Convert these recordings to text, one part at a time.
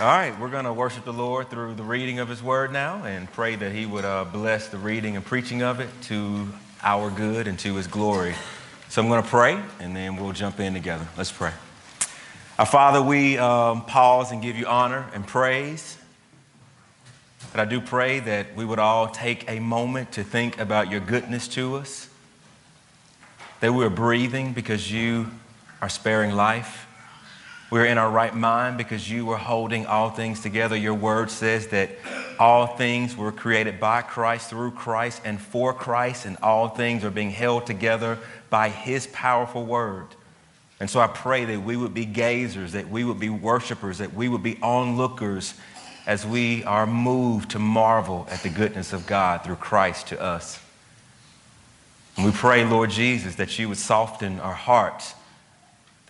All right, we're going to worship the Lord through the reading of His Word now and pray that He would uh, bless the reading and preaching of it to our good and to His glory. So I'm going to pray and then we'll jump in together. Let's pray. Our Father, we um, pause and give you honor and praise. But I do pray that we would all take a moment to think about your goodness to us, that we're breathing because you are sparing life we're in our right mind because you were holding all things together. Your word says that all things were created by Christ, through Christ, and for Christ, and all things are being held together by his powerful word. And so I pray that we would be gazers, that we would be worshipers, that we would be onlookers as we are moved to marvel at the goodness of God through Christ to us. And we pray, Lord Jesus, that you would soften our hearts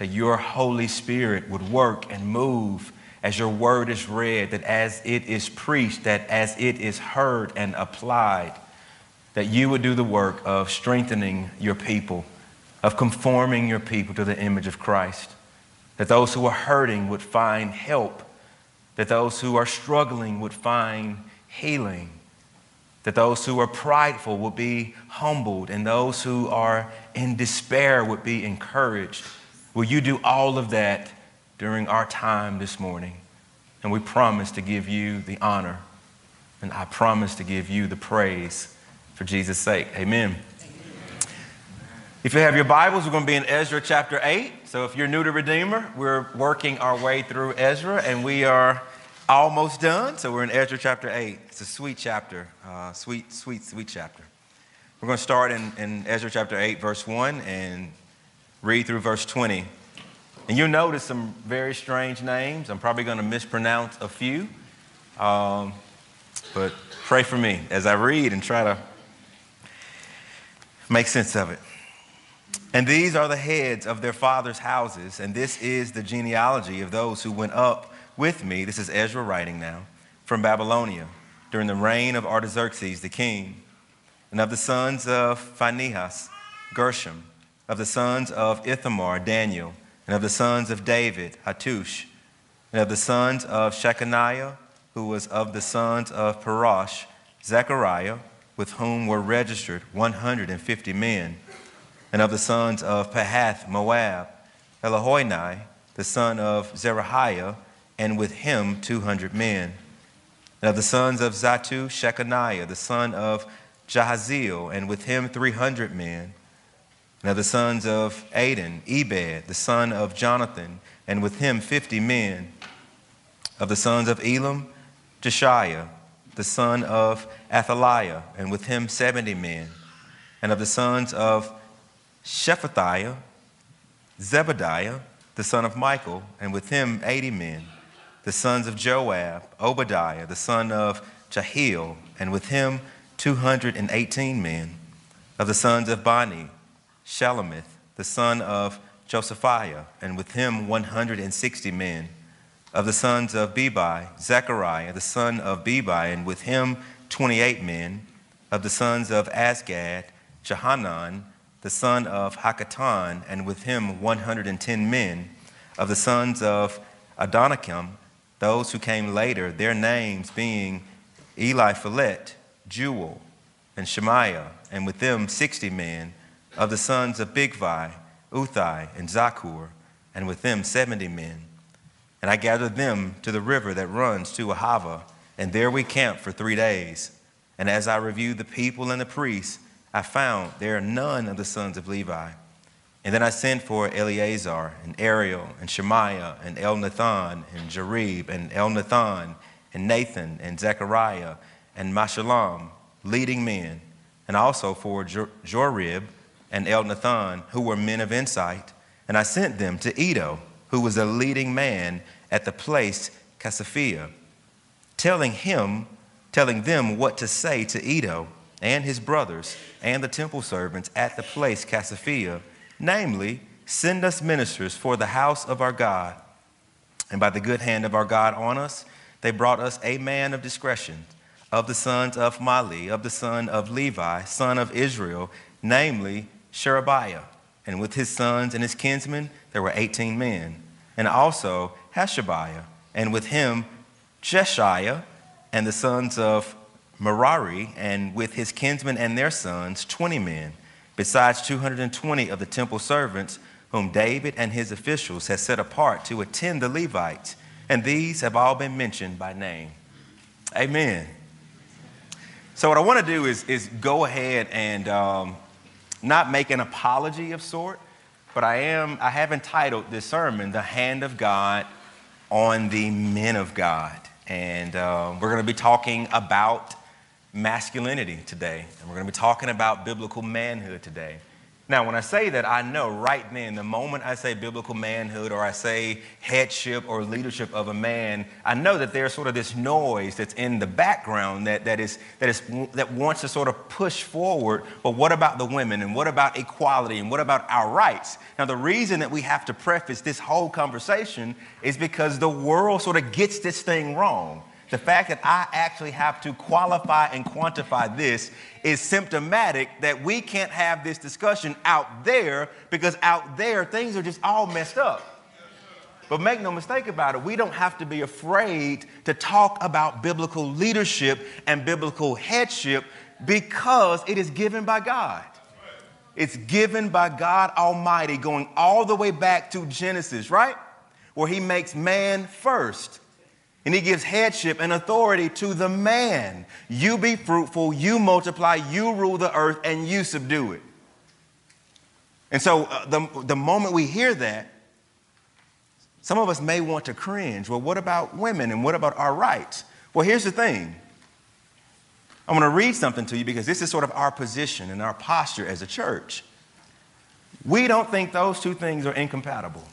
that your Holy Spirit would work and move as your word is read, that as it is preached, that as it is heard and applied, that you would do the work of strengthening your people, of conforming your people to the image of Christ, that those who are hurting would find help, that those who are struggling would find healing, that those who are prideful would be humbled, and those who are in despair would be encouraged Will you do all of that during our time this morning? And we promise to give you the honor, and I promise to give you the praise for Jesus' sake. Amen. If you have your Bibles, we're going to be in Ezra chapter 8. So if you're new to Redeemer, we're working our way through Ezra, and we are almost done. So we're in Ezra chapter 8. It's a sweet chapter, uh, sweet, sweet, sweet chapter. We're going to start in, in Ezra chapter 8, verse 1, and read through verse 20. And you'll notice some very strange names. I'm probably going to mispronounce a few. Um, but pray for me as I read and try to make sense of it. And these are the heads of their fathers' houses, and this is the genealogy of those who went up with me. This is Ezra writing now from Babylonia during the reign of Artaxerxes the king, and of the sons of Phinehas, Gershom of the sons of Ithamar, Daniel, and of the sons of David, Hattush, and of the sons of Shechaniah, who was of the sons of Parosh, Zechariah, with whom were registered 150 men, and of the sons of Pahath Moab, Eliehoenai, the son of Zerahiah, and with him 200 men. And of the sons of Zattu, Shechaniah, the son of Jahaziel, and with him 300 men. Now the sons of Adin, Ebed, the son of Jonathan, and with him fifty men. Of the sons of Elam, Jeshaiah, the son of Athaliah, and with him seventy men. And of the sons of Shephatiah, Zebadiah, the son of Michael, and with him eighty men. The sons of Joab, Obadiah, the son of Jehiel, and with him two hundred and eighteen men. Of the sons of Bani, Shelomith, the son of Josiphiah, and with him 160 men. Of the sons of Bebai, Zechariah, the son of Bebai, and with him 28 men. Of the sons of Azgad, Jehanan, the son of Hakkatan, and with him 110 men. Of the sons of Adonikam, those who came later, their names being Eliphelet, Jeuel, and Shemaiah, and with them 60 men of the sons of Bigvai, Uthai, and Zaccur, and with them seventy men. And I gathered them to the river that runs to Ahava, and there we camped for three days. And as I reviewed the people and the priests, I found there are none of the sons of Levi. And then I sent for Eleazar, and Ariel, and Shemaiah, and Elnathan, and Jarib, and Elnathan, and Nathan, and Zechariah, and Meshullam, leading men, and also for Jorib, and Elnathan, who were men of insight, and I sent them to Iddo, who was a leading man at the place Casiphia, telling him, telling them what to say to Iddo and his brothers and the temple servants at the place Casiphia, namely, send us ministers for the house of our God. And by the good hand of our God on us, they brought us a man of discretion, of the sons of Mahli, of the son of Levi, son of Israel, namely Sherebiah, and with his sons and his kinsmen there were 18 men, and also Hashabiah, and with him Jeshaiah, and the sons of Merari, and with his kinsmen and their sons, 20 men, besides 220 of the temple servants, whom David and his officials had set apart to attend the Levites. And these have all been mentioned by name. Amen. So, what I want to do is, is go ahead and um, not make an apology of sort, but I am I have entitled this sermon "The Hand of God on the Men of God," and uh, we're going to be talking about masculinity today, and we're going to be talking about biblical manhood today. Now, when I say that, I know right then, the moment I say biblical manhood or I say headship or leadership of a man, I know that there's sort of this noise that's in the background that, that, is, that, is, that wants to sort of push forward. But what about the women? And what about equality? And what about our rights? Now, the reason that we have to preface this whole conversation is because the world sort of gets this thing wrong. The fact that I actually have to qualify and quantify this is symptomatic that we can't have this discussion out there because out there things are just all messed up. But make no mistake about it, we don't have to be afraid to talk about biblical leadership and biblical headship because it is given by God. It's given by God Almighty, going all the way back to Genesis, right? Where He makes man first. And he gives headship and authority to the man. You be fruitful, you multiply, you rule the earth, and you subdue it. And so uh, the, the moment we hear that, some of us may want to cringe. Well, what about women and what about our rights? Well, here's the thing. I'm going to read something to you because this is sort of our position and our posture as a church. We don't think those two things are incompatible.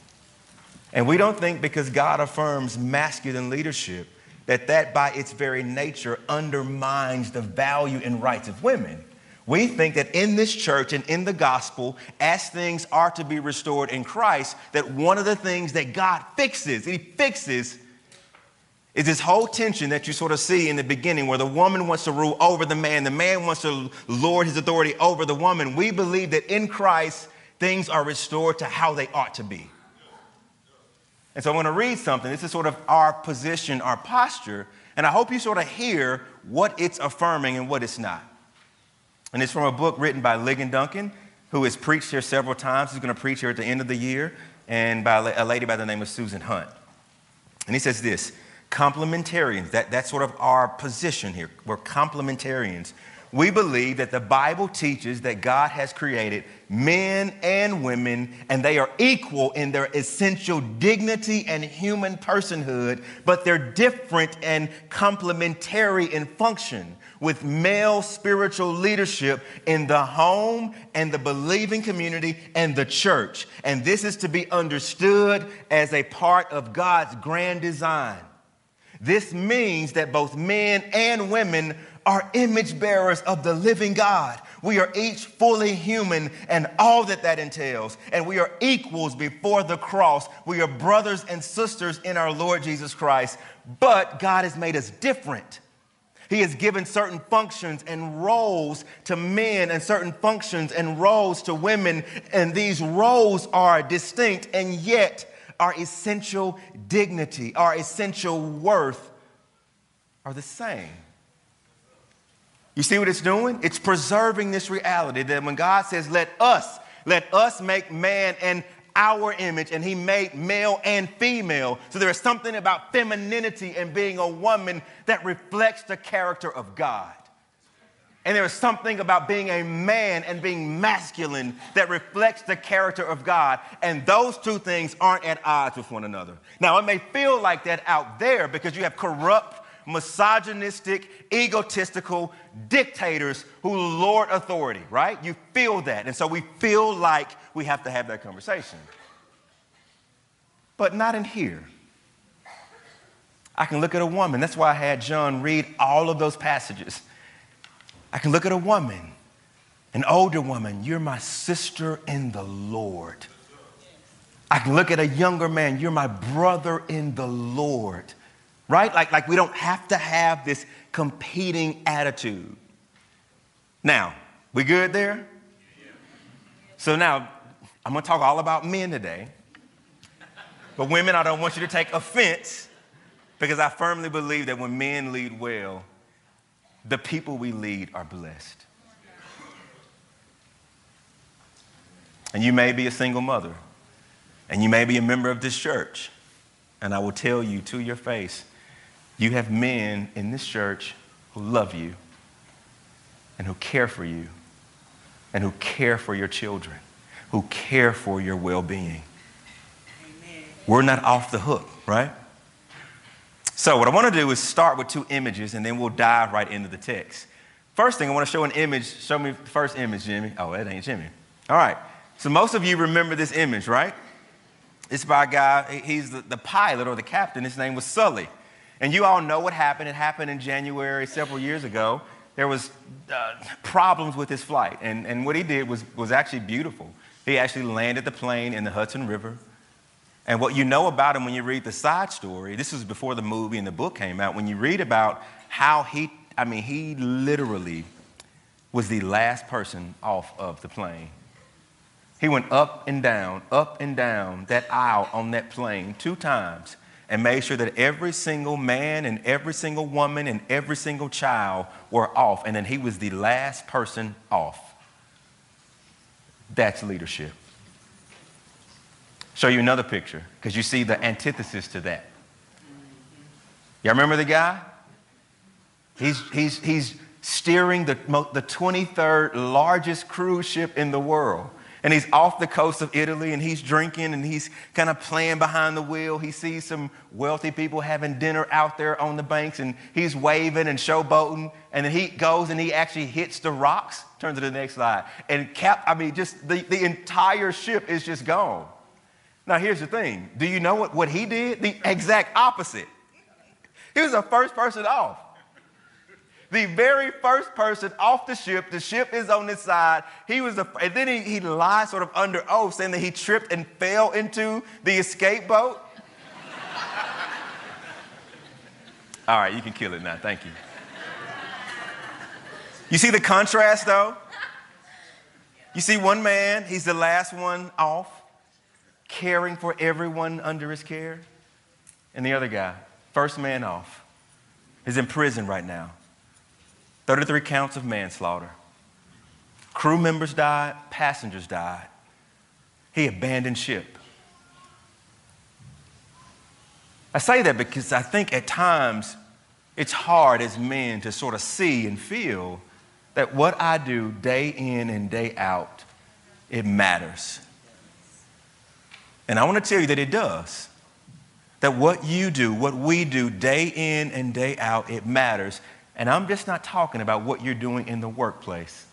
And we don't think because God affirms masculine leadership that that by its very nature undermines the value and rights of women. We think that in this church and in the gospel, as things are to be restored in Christ, that one of the things that God fixes, He fixes, is this whole tension that you sort of see in the beginning where the woman wants to rule over the man, the man wants to lord his authority over the woman. We believe that in Christ, things are restored to how they ought to be. And so I want to read something. This is sort of our position, our posture, and I hope you sort of hear what it's affirming and what it's not. And it's from a book written by Ligon Duncan, who has preached here several times. He's going to preach here at the end of the year, and by a lady by the name of Susan Hunt. And he says this complementarians, that, that's sort of our position here. We're complementarians we believe that the Bible teaches that God has created men and women, and they are equal in their essential dignity and human personhood, but they're different and complementary in function, with male spiritual leadership in the home and the believing community and the church. And this is to be understood as a part of God's grand design. This means that both men and women are image bearers of the living God. We are each fully human and all that that entails. And we are equals before the cross. We are brothers and sisters in our Lord Jesus Christ. But God has made us different. He has given certain functions and roles to men and certain functions and roles to women. And these roles are distinct and yet our essential dignity, our essential worth are the same. You see what it's doing? It's preserving this reality that when God says, let us, let us make man in our image, and he made male and female. So there is something about femininity and being a woman that reflects the character of God. And there is something about being a man and being masculine that reflects the character of God. And those two things aren't at odds with one another. Now, it may feel like that out there because you have corrupt misogynistic, egotistical dictators who lord authority, right? You feel that. And so we feel like we have to have that conversation. But not in here. I can look at a woman. That's why I had John read all of those passages. I can look at a woman, an older woman, you're my sister in the Lord. I can look at a younger man, you're my brother in the Lord right? Like, like we don't have to have this competing attitude. Now, we good there? So now, I'm gonna talk all about men today. But women, I don't want you to take offense Because I firmly believe that when men lead well, the people we lead are blessed. And you may be a single mother, and you may be a member of this church. And I will tell you to your face, you have men in this church who love you and who care for you and who care for your children, who care for your well being. We're not off the hook, right? So, what I want to do is start with two images and then we'll dive right into the text. First thing, I want to show an image. Show me the first image, Jimmy. Oh, that ain't Jimmy. All right. So, most of you remember this image, right? It's by a guy, he's the, the pilot or the captain. His name was Sully. And you all know what happened. It happened in January several years ago. There was uh, problems with his flight. And, and what he did was, was actually beautiful. He actually landed the plane in the Hudson River. And what you know about him when you read the side story, this was before the movie and the book came out, when you read about how he, I mean, he literally was the last person off of the plane. He went up and down, up and down that aisle on that plane two times and made sure that every single man and every single woman and every single child were off. And then he was the last person off. That's leadership show you another picture because you see the antithesis to that. Y'all remember the guy? He's, he's, he's steering the, the 23rd largest cruise ship in the world. And he's off the coast of Italy and he's drinking and he's kind of playing behind the wheel. He sees some wealthy people having dinner out there on the banks and he's waving and showboating. And then he goes and he actually hits the rocks. Turn to the next slide. And cap, I mean, just the, the entire ship is just gone. Now, here's the thing do you know what, what he did? The exact opposite. He was the first person off. The very first person off the ship, the ship is on this side. He was the, and then he, he lied sort of under oath, saying that he tripped and fell into the escape boat. All right, you can kill it now. Thank you. You see the contrast, though? You see one man, he's the last one off caring for everyone under his care. And the other guy, first man off, is in prison right now. 33 counts of manslaughter. Crew members died, passengers died. He abandoned ship. I say that because I think at times it's hard as men to sort of see and feel that what I do day in and day out, it matters. And I want to tell you that it does. That what you do, what we do day in and day out, it matters. And I'm just not talking about what you're doing in the workplace.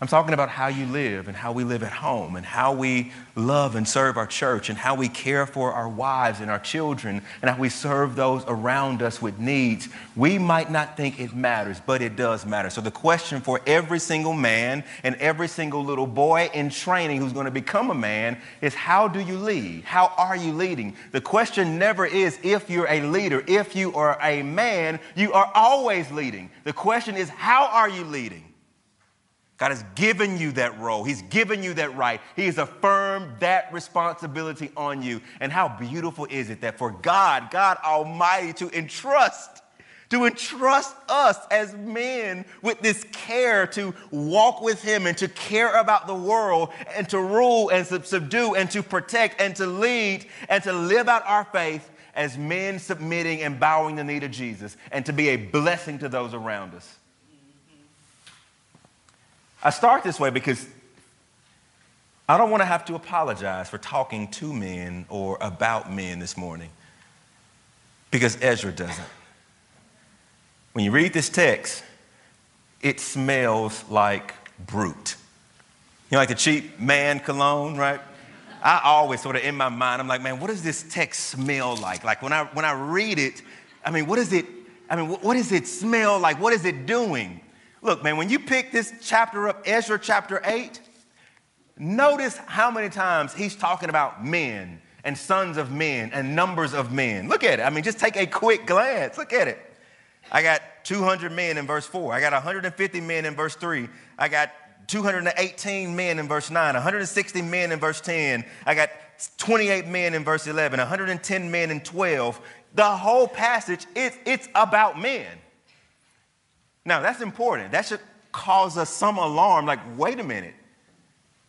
I'm talking about how you live and how we live at home and how we love and serve our church and how we care for our wives and our children and how we serve those around us with needs. We might not think it matters, but it does matter. So, the question for every single man and every single little boy in training who's going to become a man is how do you lead? How are you leading? The question never is if you're a leader. If you are a man, you are always leading. The question is how are you leading? God has given you that role. He's given you that right. He has affirmed that responsibility on you. And how beautiful is it that for God, God Almighty, to entrust, to entrust us as men with this care to walk with Him and to care about the world and to rule and to subdue and to protect and to lead and to live out our faith as men submitting and bowing the knee to Jesus and to be a blessing to those around us. I start this way because I don't want to have to apologize for talking to men or about men this morning because Ezra doesn't. When you read this text, it smells like Brut. You know, like the cheap man cologne, right? I always sort of in my mind, I'm like, man, what does this text smell like? Like when I when I read it, I mean, what is it? I mean, what does it smell like? What is it doing? Look, man, when you pick this chapter up, Ezra chapter 8, notice how many times he's talking about men and sons of men and numbers of men. Look at it. I mean, just take a quick glance. Look at it. I got 200 men in verse 4. I got 150 men in verse 3. I got 218 men in verse 9, 160 men in verse 10. I got 28 men in verse 11, 110 men in 12. The whole passage, it, it's about men. Now, that's important. That should cause us some alarm like, wait a minute.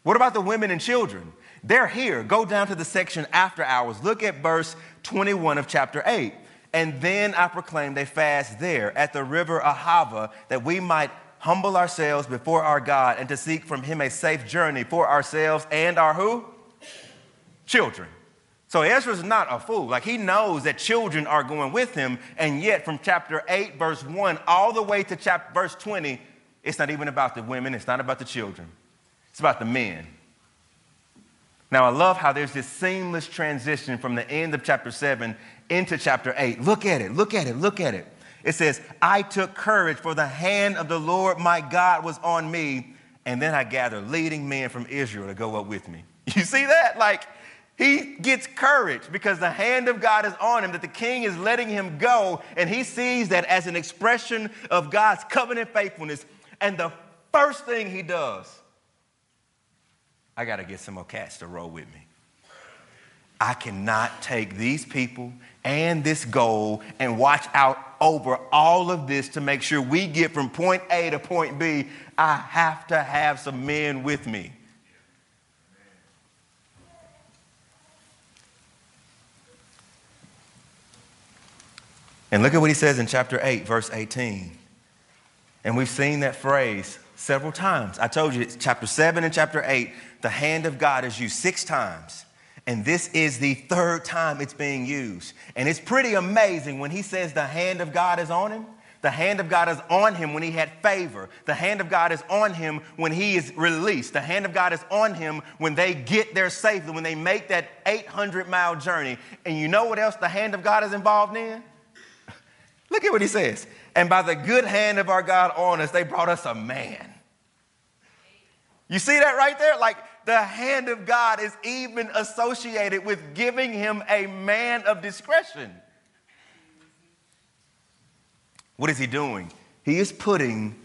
What about the women and children? They're here. Go down to the section after hours. Look at verse 21 of chapter 8. And then I proclaimed a fast there at the river Ahava that we might humble ourselves before our God and to seek from him a safe journey for ourselves and our who? Children. So Ezra's not a fool. Like he knows that children are going with him, and yet from chapter 8, verse 1, all the way to chapter verse 20, it's not even about the women, it's not about the children. It's about the men. Now I love how there's this seamless transition from the end of chapter 7 into chapter 8. Look at it, look at it, look at it. It says, I took courage, for the hand of the Lord my God was on me, and then I gathered leading men from Israel to go up with me. You see that? Like, he gets courage because the hand of God is on him, that the king is letting him go, and he sees that as an expression of God's covenant faithfulness. And the first thing he does, I got to get some more cats to roll with me. I cannot take these people and this goal and watch out over all of this to make sure we get from point A to point B. I have to have some men with me. And look at what he says in chapter 8, verse 18. And we've seen that phrase several times. I told you, it's chapter 7 and chapter 8, the hand of God is used six times. And this is the third time it's being used. And it's pretty amazing when he says the hand of God is on him. The hand of God is on him when he had favor. The hand of God is on him when he is released. The hand of God is on him when they get there safely, when they make that 800 mile journey. And you know what else the hand of God is involved in? Look at what he says. And by the good hand of our God on us, they brought us a man. You see that right there? Like the hand of God is even associated with giving him a man of discretion. What is he doing? He is putting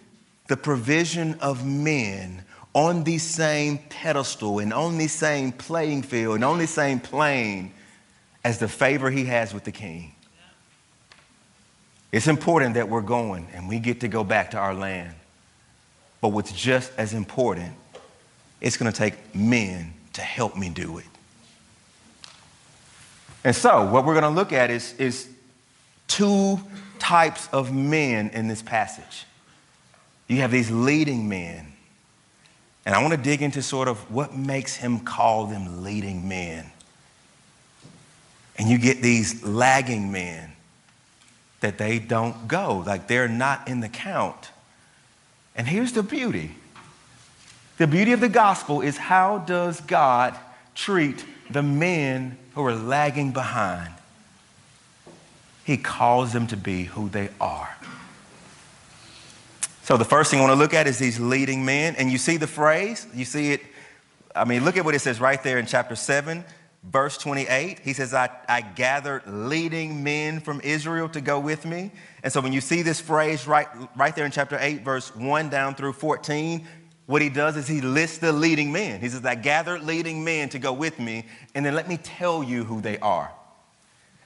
the provision of men on the same pedestal and on the same playing field and on the same plane as the favor he has with the king. It's important that we're going and we get to go back to our land. But what's just as important, it's going to take men to help me do it. And so, what we're going to look at is, is two types of men in this passage. You have these leading men. And I want to dig into sort of what makes him call them leading men. And you get these lagging men that they don't go, like they're not in the count. And here's the beauty the beauty of the gospel is how does God treat the men who are lagging behind? He calls them to be who they are. So, the first thing I want to look at is these leading men. And you see the phrase, you see it. I mean, look at what it says right there in chapter 7 verse 28, he says, I, I gathered leading men from Israel to go with me. And so when you see this phrase right, right there in chapter 8, verse 1 down through 14, what he does is he lists the leading men. He says, I gathered leading men to go with me, and then let me tell you who they are.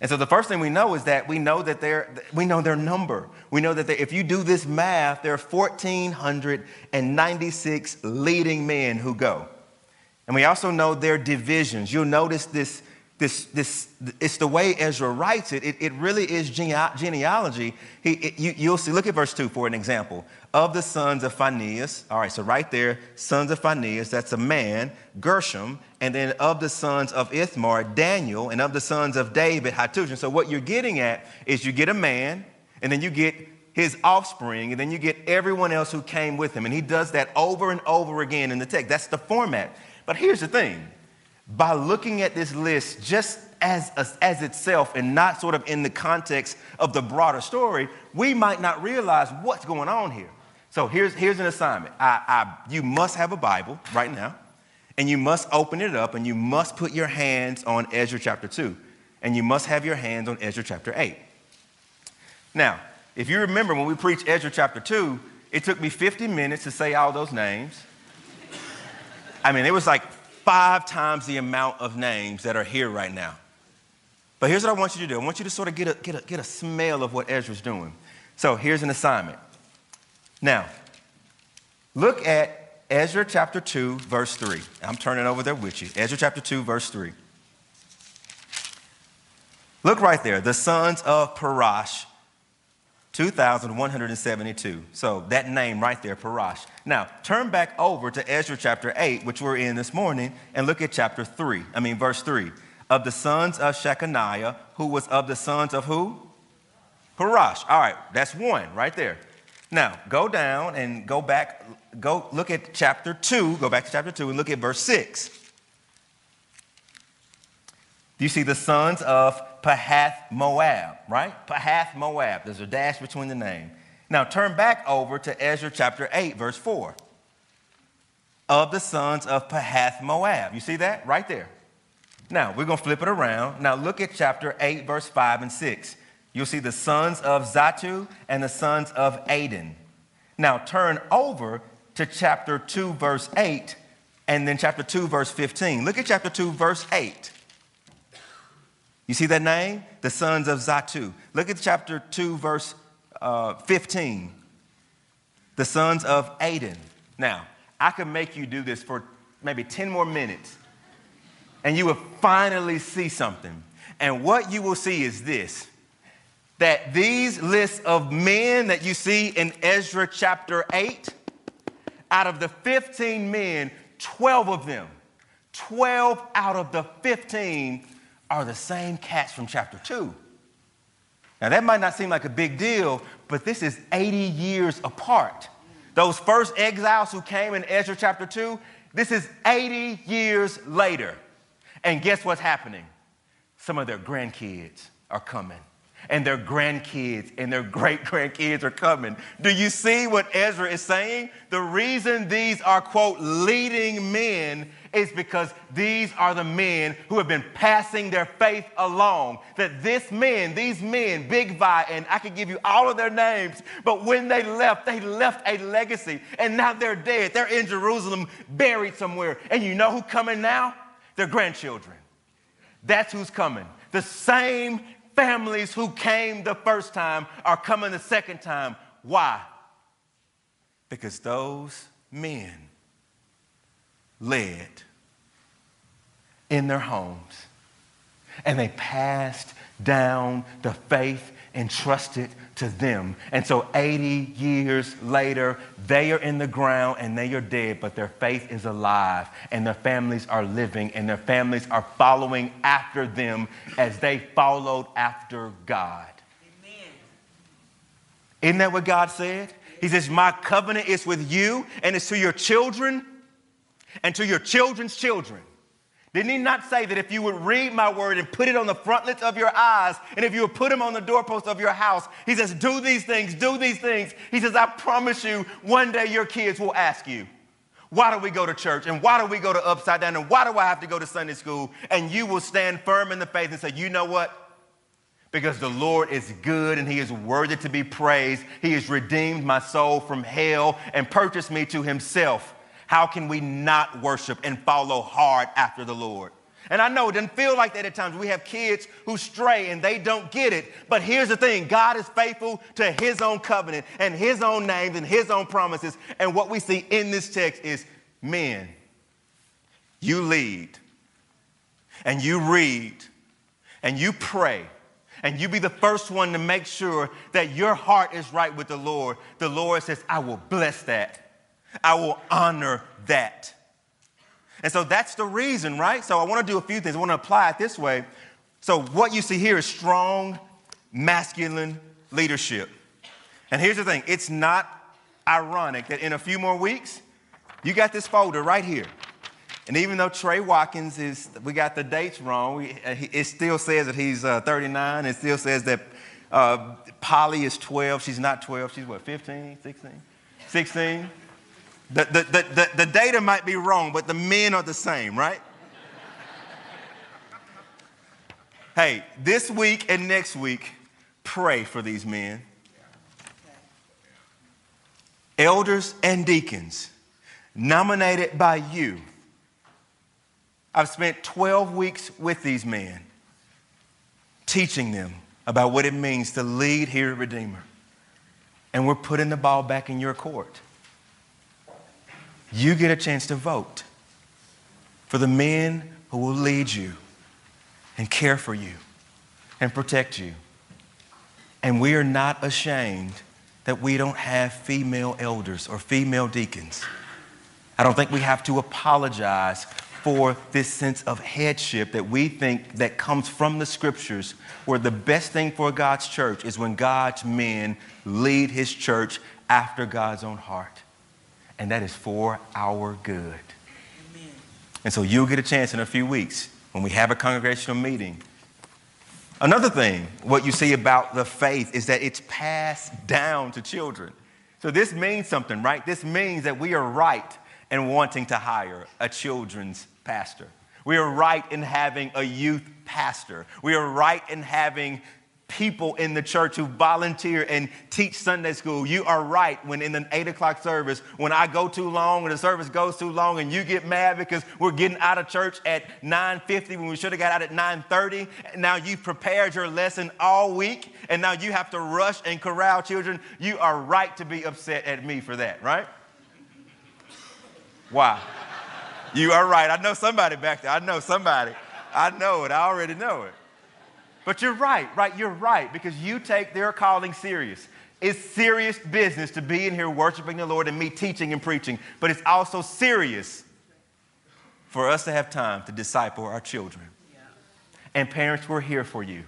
And so the first thing we know is that we know that they're, we know their number. We know that they, if you do this math, there are 1,496 leading men who go. And we also know their divisions. You'll notice this, this, this it's the way Ezra writes it. It, it really is genealogy. He, it, you, you'll see, look at verse 2 for an example. Of the sons of Phinehas, all right, so right there, sons of Phinehas, that's a man, Gershom, and then of the sons of Ithamar, Daniel, and of the sons of David, Hattush. So what you're getting at is you get a man, and then you get his offspring, and then you get everyone else who came with him. And he does that over and over again in the text. That's the format. But here's the thing by looking at this list just as, as, itself and not sort of in the context of the broader story, we might not realize what's going on here. So here's, here's an assignment. I, I, you must have a Bible right now, and you must open it up, and you must put your hands on Ezra chapter 2, and you must have your hands on Ezra chapter 8. Now, if you remember when we preached Ezra chapter 2, it took me 50 minutes to say all those names. I mean, it was like five times the amount of names that are here right now. But here's what I want you to do I want you to sort of get a, get a, get a smell of what Ezra's doing. So here's an assignment. Now, look at Ezra chapter 2, verse 3. I'm turning over there with you. Ezra chapter 2, verse 3. Look right there. The sons of Parosh 2,172. So that name right there, Parosh. Now, turn back over to Ezra chapter 8, which we're in this morning, and look at chapter 3. I mean, verse 3. Of the sons of Shechaniah, who was of the sons of who? Parosh. All right, that's one right there. Now, go down and go back, go look at chapter 2, go back to chapter 2 and look at verse 6. Do you see the sons of Pahath Moab, right? Pahath Moab. There's a dash between the name. Now turn back over to Ezra chapter 8, verse 4. Of the sons of Pahath Moab. You see that? Right there. Now we're going to flip it around. Now look at chapter 8, verse 5 and 6. You'll see the sons of Zattu and the sons of Adin. Now turn over to chapter 2, verse 8, and then chapter 2, verse 15. Look at chapter 2, verse 8. You see that name? The sons of Zattu. Look at chapter 2, verse uh, 15. The sons of Adin. Now, I could make you do this for maybe 10 more minutes, and you will finally see something. And what you will see is this that these lists of men that you see in Ezra chapter 8, out of the 15 men, 12 of them, 12 out of the 15 are the same cats from chapter 2. Now, that might not seem like a big deal, but this is 80 years apart. Those first exiles who came in Ezra chapter 2, this is 80 years later. And guess what's happening? Some of their grandkids are coming and their grandkids and their great grandkids are coming. Do you see what Ezra is saying? The reason these are, quote, leading men is because these are the men who have been passing their faith along. That this men, these men, Bigvai, and I could give you all of their names, but when they left, they left a legacy, and now they're dead. They're in Jerusalem, buried somewhere. And you know who's coming now? Their grandchildren. That's who's coming. The same families who came the first time are coming the second time. Why? Because those men led in their homes and they passed down the faith entrusted to them. And so 80 years later, they are in the ground and they are dead, but their faith is alive and their families are living and their families are following after them as they followed after God. Amen. Isn't that what God said? He says, My covenant is with you and it's to your children and to your children's children. Didn't he not say that if you would read my word and put it on the frontlets of your eyes, and if you would put them on the doorpost of your house, he says, do these things, do these things. He says, I promise you, one day your kids will ask you, why do we go to church? And why do we go to upside down? And why do I have to go to Sunday school? And you will stand firm in the faith and say, you know what? Because the Lord is good and he is worthy to be praised. He has redeemed my soul from hell and purchased me to himself. How can we not worship and follow hard after the Lord? And I know it doesn't feel like that at times. We have kids who stray and they don't get it. But here's the thing God is faithful to his own covenant and his own names and his own promises. And what we see in this text is men, you lead and you read and you pray and you be the first one to make sure that your heart is right with the Lord. The Lord says, I will bless that. I will honor that. And so that's the reason, right? So I want to do a few things. I want to apply it this way. So what you see here is strong, masculine leadership. And here's the thing it's not ironic that in a few more weeks, you got this folder right here. And even though Trey Watkins is, we got the dates wrong, uh, it still says that he's uh, 39. It still says that uh, Polly is 12. She's not 12. She's what, 15, 16? 16? The, the, the, the, the data might be wrong, but the men are the same, right? hey, this week and next week, pray for these men. Elders and deacons, nominated by you. I've spent 12 weeks with these men. teaching them about what it means to lead here at Redeemer. And we're putting the ball back in your court. You get a chance to vote for the men who will lead you and care for you and protect you. And we are not ashamed that we don't have female elders or female deacons. I don't think we have to apologize for this sense of headship that we think that comes from the scriptures where the best thing for God's church is when God's men lead his church after God's own heart. And that is for our good. Amen. And so you'll get a chance in a few weeks when we have a congregational meeting. Another thing, what you see about the faith is that it's passed down to children. So this means something, right? This means that we are right in wanting to hire a children's pastor. We are right in having a youth pastor. We are right in having people in the church who volunteer and teach Sunday school. You are right when in the eight o'clock service, when I go too long, when the service goes too long, and you get mad because we're getting out of church at 9:50 when we should have got out at 9:30. Now you've prepared your lesson all week, and now you have to rush and corral children. You are right to be upset at me for that, right? Why? You are right. I know somebody back there. I know somebody. I know it. I already know it. But you're right, right? You're right because you take their calling serious. It's serious business to be in here worshiping the Lord and me teaching and preaching, but it's also serious for us to have time to disciple our children. And parents, we're here for you,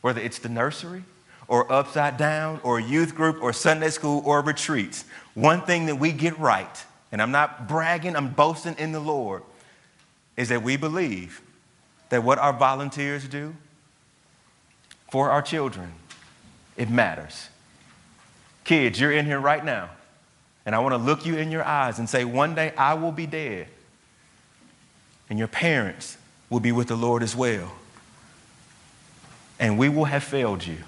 whether it's the nursery or upside down or youth group or Sunday school or retreats. One thing that we get right and I'm not bragging, I'm boasting in the Lord, is that we believe that what our volunteers do for our children, it matters. Kids, you're in here right now, and I want to look you in your eyes and say, one day I will be dead, and your parents will be with the Lord as well. And we will have failed you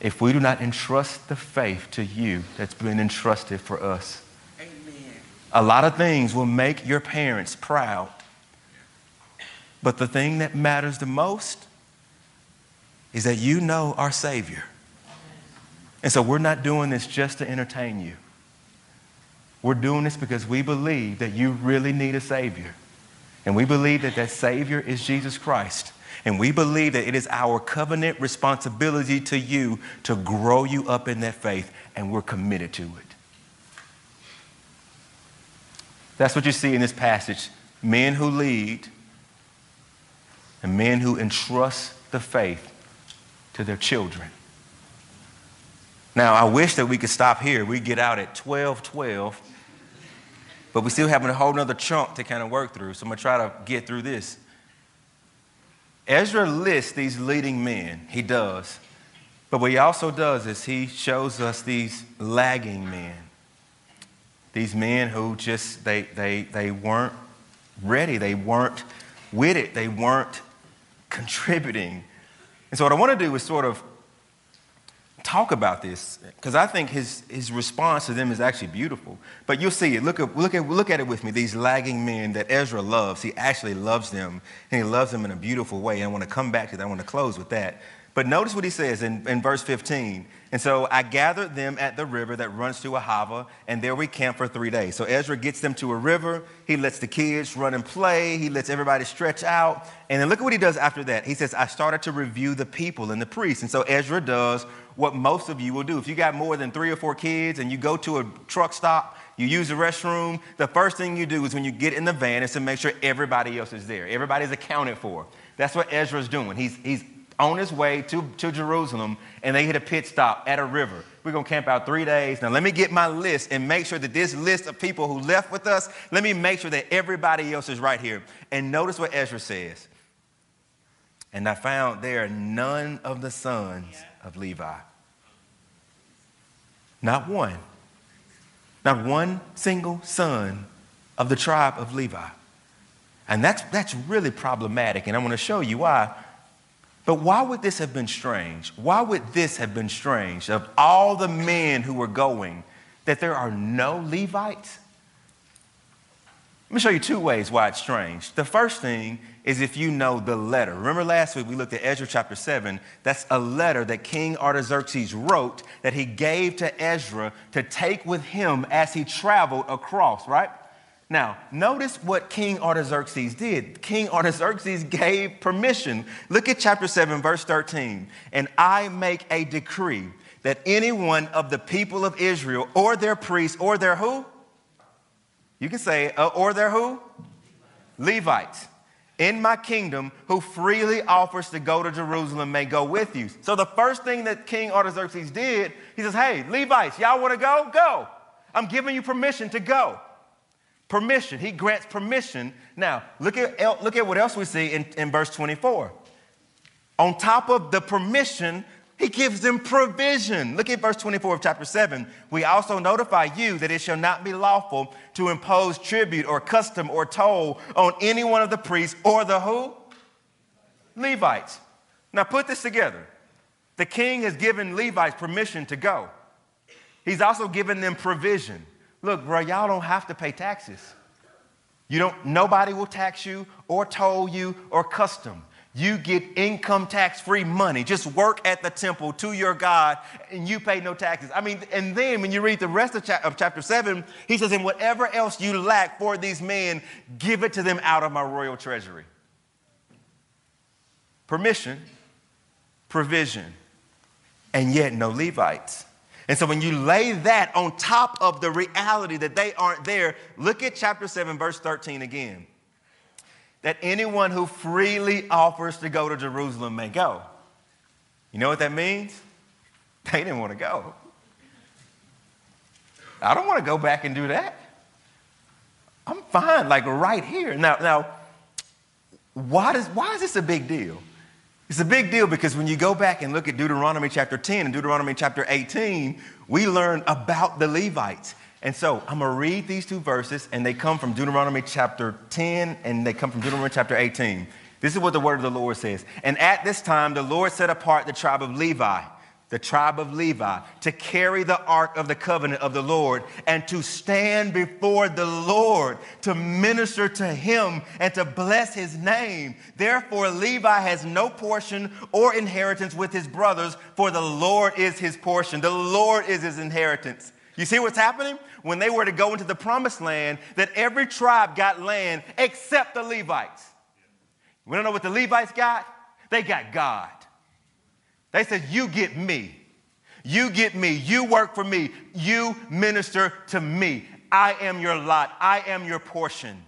if we do not entrust the faith to you that's been entrusted for us. Amen. A lot of things will make your parents proud. But the thing that matters the most is that you know our Savior. And so we're not doing this just to entertain you. We're doing this because we believe that you really need a Savior. And we believe that that Savior is Jesus Christ. And we believe that it is our covenant responsibility to you to grow you up in that faith, and we're committed to it. That's what you see in this passage men who lead and men who entrust the faith to their children. Now, I wish that we could stop here. We get out at 12 12, but we still have a whole other chunk to kind of work through. So I'm going to try to get through this. Ezra lists these leading men. He does. But what he also does is he shows us these lagging men. These men who just, they, they, they weren't ready. They weren't with it. They weren't contributing. And so what I want to do is sort of talk about this because I think his, his response to them is actually beautiful. But you'll see it. Look at, look, at, look at it with me. These lagging men that Ezra loves, he actually loves them, and he loves them in a beautiful way. And I want to come back to that. I want to close with that. But notice what he says in, in verse 15. And so I gathered them at the river that runs to Ahava, and there we camped for three days. So Ezra gets them to a river. He lets the kids run and play. He lets everybody stretch out. And then look at what he does after that. He says, I started to review the people and the priests. And so Ezra does what most of you will do. If you got more than three or four kids and you go to a truck stop, you use the restroom, the first thing you do is when you get in the van is to make sure everybody else is there. Everybody's accounted for. That's what Ezra's doing. He's, he's on his way to, to Jerusalem and they hit a pit stop at a river. We're going to camp out three days. Now, let me get my list and make sure that this list of people who left with us, let me make sure that everybody else is right here. And notice what Ezra says. And I found there none of the sons of Levi. Not one. Not one single son of the tribe of Levi. And that's, that's really problematic. And I'm going to show you why but why would this have been strange? Why would this have been strange of all the men who were going that there are no Levites? Let me show you two ways why it's strange. The first thing is if you know the letter. Remember last week we looked at Ezra chapter 7. That's a letter that King Artaxerxes wrote that he gave to Ezra to take with him as he traveled across, right? Now, notice what King Artaxerxes did. King Artaxerxes gave permission. Look at chapter 7, verse 13. And I make a decree that anyone of the people of Israel or their priests or their who? You can say, uh, or their who? Levites in my kingdom who freely offers to go to Jerusalem may go with you. So the first thing that King Artaxerxes did, he says, Hey, Levites, y'all want to go? Go. I'm giving you permission to go. Permission. He grants permission. Now, look at, look at what else we see in, in verse 24. On top of the permission, he gives them provision. Look at verse 24 of chapter 7. We also notify you that it shall not be lawful to impose tribute or custom or toll on any one of the priests or the who? Levites. Now put this together. The king has given Levites permission to go. He's also given them provision. Look, bro, y'all don't have to pay taxes. You don't, nobody will tax you or toll you or custom you get income tax free money. Just work at the temple to your God and you pay no taxes. I mean, and then when you read the rest of, of chapter 7, he says, And whatever else you lack for these men, give it to them out of my royal treasury. Permission, provision, and yet no Levites. And so when you lay that on top of the reality that they aren't there, look at chapter 7, verse 13 again that anyone who freely offers to go to Jerusalem may go. You know what that means? They didn't want to go. I don't want to go back and do that. I'm fine, like right here. Now, now, why, does, why is this a big deal? It's a big deal because when you go back and look at Deuteronomy chapter 10 and Deuteronomy chapter 18, we learn about the Levites. And so I'm going to read these two verses, and they come from Deuteronomy chapter 10 and they come from Deuteronomy chapter 18. This is what the word of the Lord says. And at this time, the Lord set apart the tribe of Levi, the tribe of Levi, to carry the ark of the covenant of the Lord and to stand before the Lord to minister to him and to bless his name. Therefore, Levi has no portion or inheritance with his brothers, for the Lord is his portion, the Lord is his inheritance. You see what's happening? When they were to go into the promised land, that every tribe got land except the Levites. We don't know what the Levites got? They got God. They said, You get me. You get me. You work for me. You minister to me. I am your lot. I am your portion.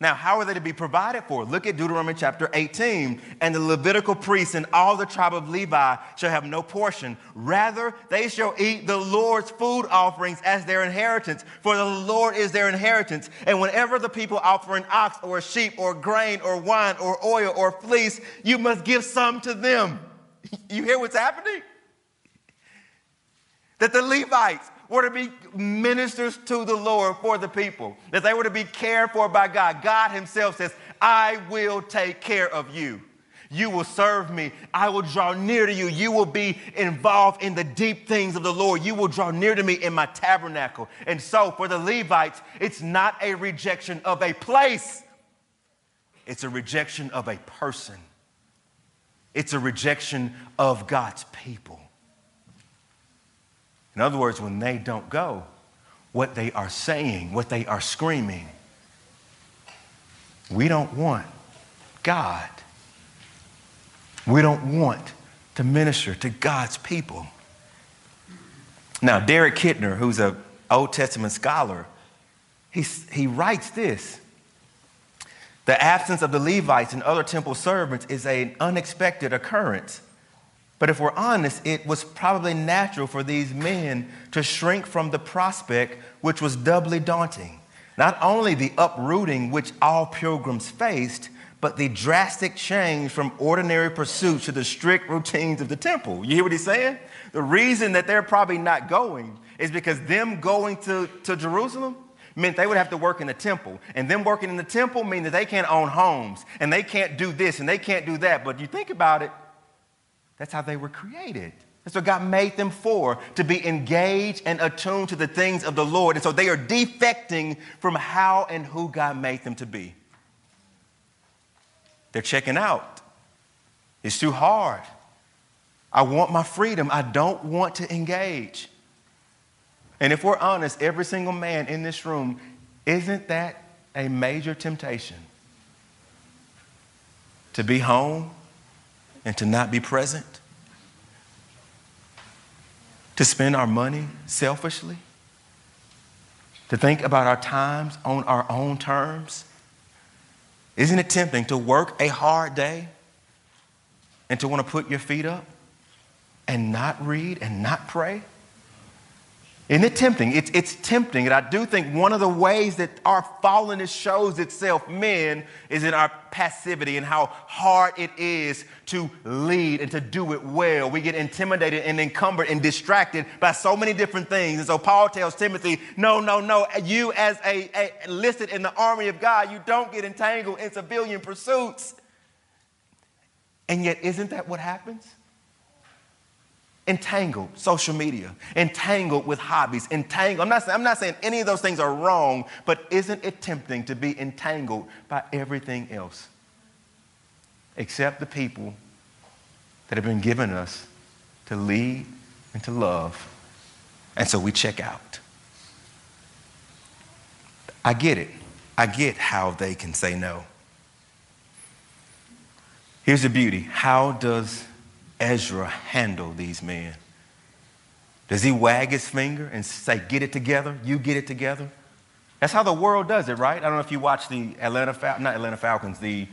Now, how are they to be provided for? Look at Deuteronomy chapter 18. And the Levitical priests and all the tribe of Levi shall have no portion. Rather, they shall eat the Lord's food offerings as their inheritance, for the Lord is their inheritance. And whenever the people offer an ox or a sheep or grain or wine or oil or fleece, you must give some to them. You hear what's happening? That the Levites were to be ministers to the Lord for the people, that they were to be cared for by God. God Himself says, I will take care of you. You will serve me. I will draw near to you. You will be involved in the deep things of the Lord. You will draw near to me in my tabernacle. And so, for the Levites, it's not a rejection of a place, it's a rejection of a person. It's a rejection of God's people. In other words, when they don't go, what they are saying, what they are screaming, we don't want God. We don't want to minister to God's people. Now, Derek Kidner, who's an Old Testament scholar, he, he writes this The absence of the Levites and other temple servants is an unexpected occurrence but if we're honest, it was probably natural for these men to shrink from the prospect, which was doubly daunting. Not only the uprooting which all pilgrims faced, but the drastic change from ordinary pursuits to the strict routines of the temple. You hear what he's saying? The reason that they're probably not going is because them going to, to Jerusalem meant they would have to work in the temple. And them working in the temple mean that they can't own homes and they can't do this and they can't do that. But you think about it, that's how they were created. That's what God made them for, to be engaged and attuned to the things of the Lord. And so they are defecting from how and who God made them to be. They're checking out. It's too hard. I want my freedom. I don't want to engage. And if we're honest, every single man in this room, isn't that a major temptation? To be home and to not be present? To spend our money selfishly? To think about our times on our own terms? Isn't it tempting to work a hard day and to want to put your feet up and not read and not pray? Isn't it tempting? It's, it's tempting. And I do think one of the ways that our fallenness shows itself, men, is in our passivity and how hard it is to lead and to do it well. We get intimidated and encumbered and distracted by so many different things. And so Paul tells Timothy, no, no, no. You, as a, a enlisted in the army of God, you don't get entangled in civilian pursuits. And yet, isn't that what happens? Entangled social media entangled with hobbies entangled I'm not, I'm not saying any of those things are wrong but isn't it tempting to be entangled by everything else? Except the people that have been given us to lead and to love. And so we check out. I get it. I get how they can say no. Here's the beauty. How does Ezra handle these men? Does he wag his finger and say, Get it together? You get it together? That's how the world does it, right? I don't know if you watch the Atlanta, Fal- not Atlanta Falcons, the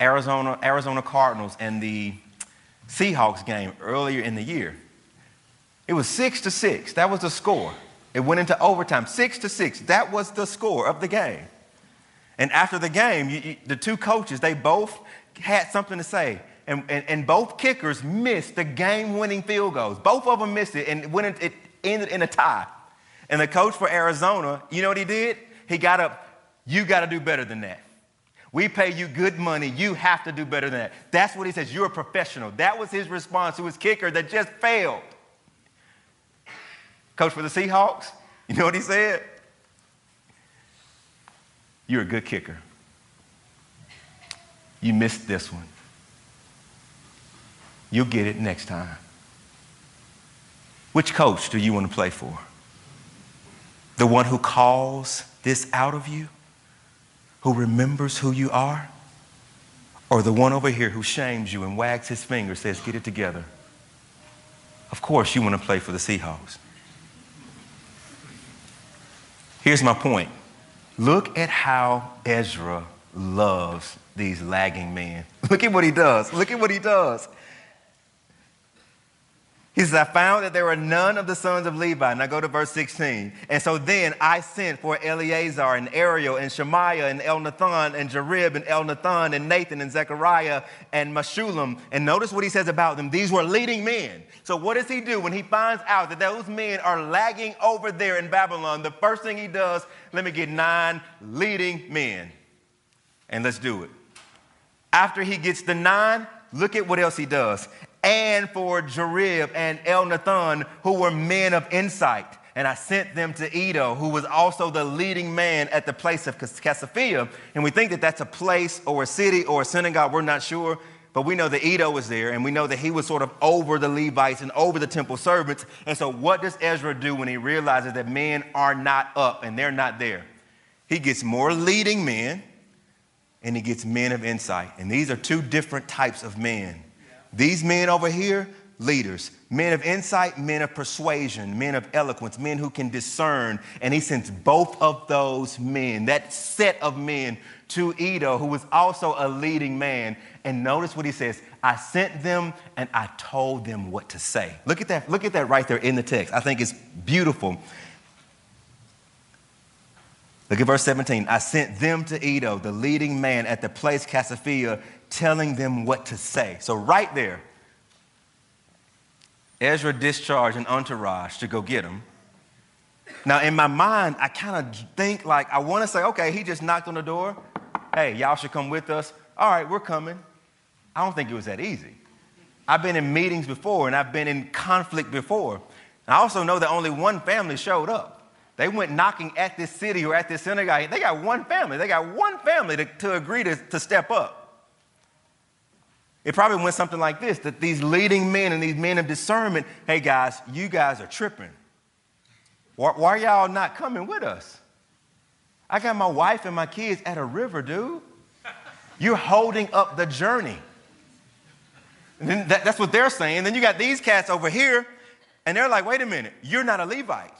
Arizona, Arizona Cardinals and the Seahawks game earlier in the year. It was six to six. That was the score. It went into overtime, six to six. That was the score of the game. And after the game, you, you, the two coaches, they both had something to say and, and, and both kickers missed the game winning field goals. Both of them missed it, and when it, it ended in a tie. And the coach for Arizona, you know what he did? He got up, you got to do better than that. We pay you good money. You have to do better than that. That's what he says. You're a professional. That was his response to his kicker that just failed. Coach for the Seahawks, you know what he said? You're a good kicker. You missed this one. You'll get it next time. Which coach do you want to play for? The one who calls this out of you? Who remembers who you are? Or the one over here who shames you and wags his finger, says, Get it together? Of course, you want to play for the Seahawks. Here's my point look at how Ezra loves these lagging men. Look at what he does. Look at what he does. He says, I found that there were none of the sons of Levi. Now go to verse 16. And so then I sent for Eleazar and Ariel and Shemaiah and Elnathan and Jarib and Elnathan and Nathan and Zechariah and Meshullam. And notice what he says about them. These were leading men. So what does he do when he finds out that those men are lagging over there in Babylon? The first thing he does, let me get nine leading men. And let's do it. After he gets the nine, look at what else he does and for Jarib and Elnathan, who were men of insight. And I sent them to Iddo, who was also the leading man at the place of Casiphia. And we think that that's a place or a city or a synagogue, we're not sure. But we know that Iddo was there, and we know that he was sort of over the Levites and over the temple servants. And so, what does Ezra do when he realizes that men are not up and they're not there? He gets more leading men, and he gets men of insight. And these are two different types of men. These men over here, leaders, men of insight, men of persuasion, men of eloquence, men who can discern. And he sends both of those men, that set of men, to Iddo, who was also a leading man. And notice what he says I sent them and I told them what to say. Look at that, look at that right there in the text. I think it's beautiful. Look at verse 17. I sent them to Iddo, the leading man at the place Casiphia, telling them what to say. So, right there, Ezra discharged an entourage to go get him. Now, in my mind, I kind of think like, I want to say, okay, he just knocked on the door. Hey, y'all should come with us. All right, we're coming. I don't think it was that easy. I've been in meetings before and I've been in conflict before. And I also know that only one family showed up. They went knocking at this city or at this synagogue. They got one family. They got one family to, to agree to, to step up. It probably went something like this that these leading men and these men of discernment, hey guys, you guys are tripping. Why, why are y'all not coming with us? I got my wife and my kids at a river, dude. You're holding up the journey. That, that's what they're saying. Then you got these cats over here, and they're like, wait a minute, you're not a Levite.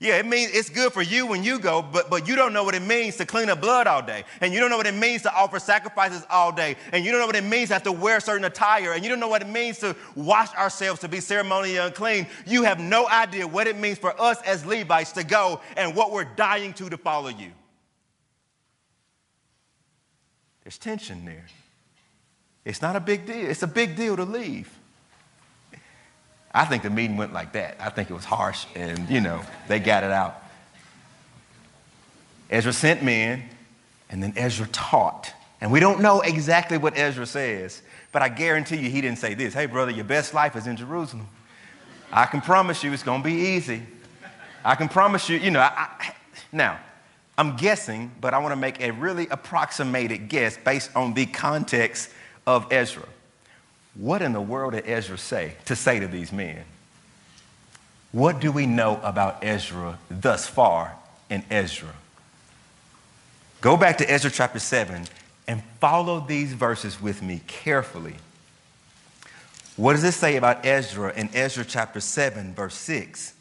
Yeah, it means it's good for you when you go, but, but you don't know what it means to clean up blood all day. And you don't know what it means to offer sacrifices all day. And you don't know what it means to have to wear certain attire. And you don't know what it means to wash ourselves to be ceremonially unclean. You have no idea what it means for us as Levites to go and what we're dying to to follow you. There's tension there. It's not a big deal. It's a big deal to leave. I think the meeting went like that. I think it was harsh, and you know, they got it out. Ezra sent men, and then Ezra taught. And we don't know exactly what Ezra says, but I guarantee you he didn't say this Hey, brother, your best life is in Jerusalem. I can promise you it's going to be easy. I can promise you, you know, I, I, now, I'm guessing, but I want to make a really approximated guess based on the context of Ezra. What in the world did Ezra say to say to these men? What do we know about Ezra thus far in Ezra? Go back to Ezra chapter 7 and follow these verses with me carefully. What does it say about Ezra in Ezra chapter 7, verse 6?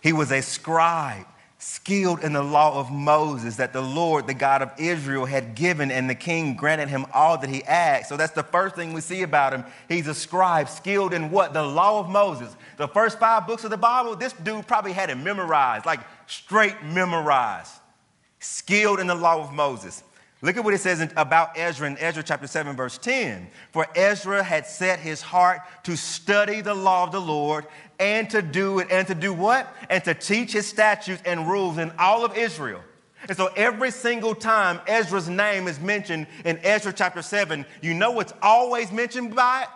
He was a scribe skilled in the law of Moses that the Lord, the God of Israel, had given, and the king granted him all that he asked. So that's the first thing we see about him. He's a scribe, skilled in what? The law of Moses. The first five books of the Bible, this dude probably had it memorized, like straight memorized. Skilled in the law of Moses. Look at what it says about Ezra in Ezra chapter 7, verse 10. For Ezra had set his heart to study the law of the Lord and to do it, and to do what? And to teach his statutes and rules in all of Israel. And so every single time Ezra's name is mentioned in Ezra chapter 7, you know what's always mentioned by it?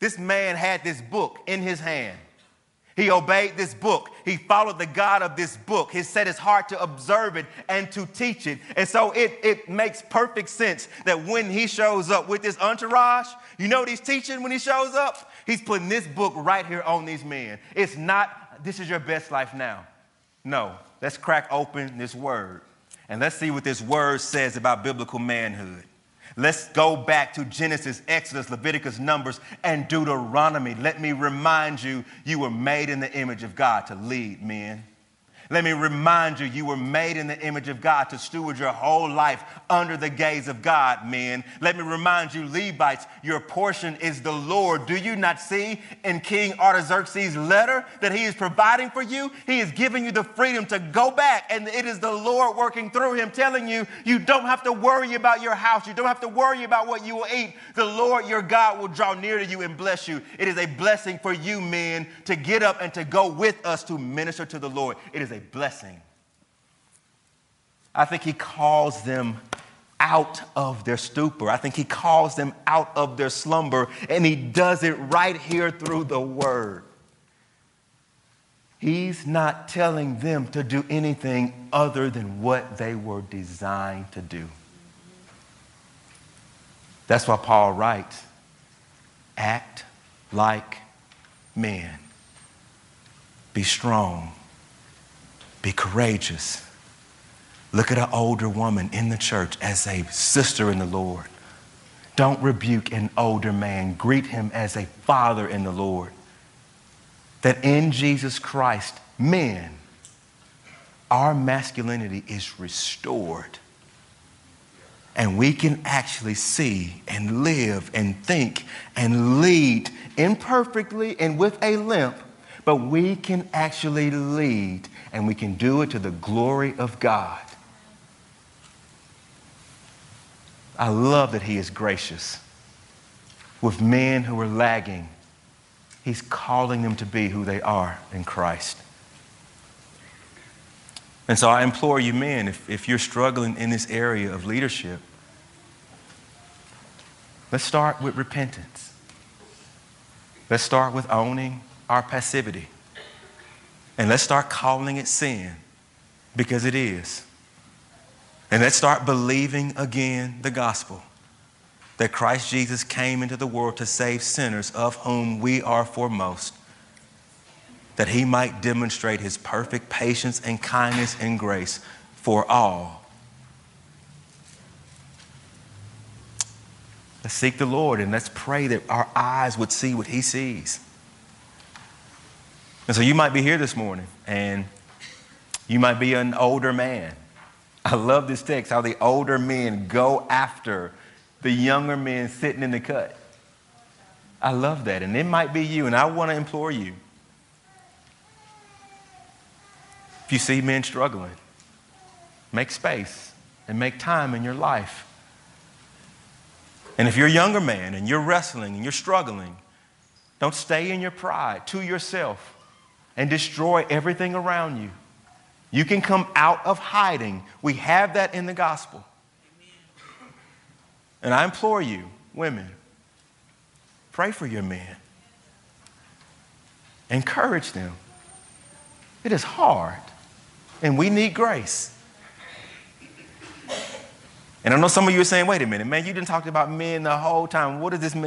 This man had this book in his hand. He obeyed this book. He followed the God of this book. He set his heart to observe it and to teach it. And so it, it makes perfect sense that when he shows up with this entourage, you know what he's teaching when he shows up? He's putting this book right here on these men. It's not, this is your best life now. No, let's crack open this word and let's see what this word says about biblical manhood. Let's go back to Genesis, Exodus, Leviticus, Numbers, and Deuteronomy. Let me remind you, you were made in the image of God to lead men. Let me remind you, you were made in the image of God to steward your whole life under the gaze of God, men. Let me remind you, Levites, your portion is the Lord. Do you not see in King Artaxerxes' letter that he is providing for you? He is giving you the freedom to go back, and it is the Lord working through him, telling you, you don't have to worry about your house. You don't have to worry about what you will eat. The Lord your God will draw near to you and bless you. It is a blessing for you, men, to get up and to go with us to minister to the Lord. It is a blessing. I think he calls them out of their stupor. I think he calls them out of their slumber, and he does it right here through the word. He's not telling them to do anything other than what they were designed to do. That's why Paul writes act like men, be strong be courageous. Look at an older woman in the church as a sister in the Lord. Don't rebuke an older man, greet him as a father in the Lord. That in Jesus Christ, men, our masculinity is restored. And we can actually see and live and think and lead imperfectly and with a limp, but we can actually lead and we can do it to the glory of God. I love that He is gracious with men who are lagging. He's calling them to be who they are in Christ. And so I implore you, men, if, if you're struggling in this area of leadership, let's start with repentance. Let's start with owning our passivity. And let's start calling it sin because it is. And let's start believing again the gospel that Christ Jesus came into the world to save sinners, of whom we are foremost, that he might demonstrate his perfect patience and kindness and grace for all. Let's seek the Lord and let's pray that our eyes would see what he sees. And so you might be here this morning and you might be an older man. I love this text how the older men go after the younger men sitting in the cut. I love that. And it might be you, and I want to implore you. If you see men struggling, make space and make time in your life. And if you're a younger man and you're wrestling and you're struggling, don't stay in your pride to yourself and destroy everything around you. You can come out of hiding. We have that in the gospel. And I implore you, women, pray for your men. Encourage them. It is hard, and we need grace. And I know some of you are saying, wait a minute, man, you didn't talk about men the whole time. What does this mean?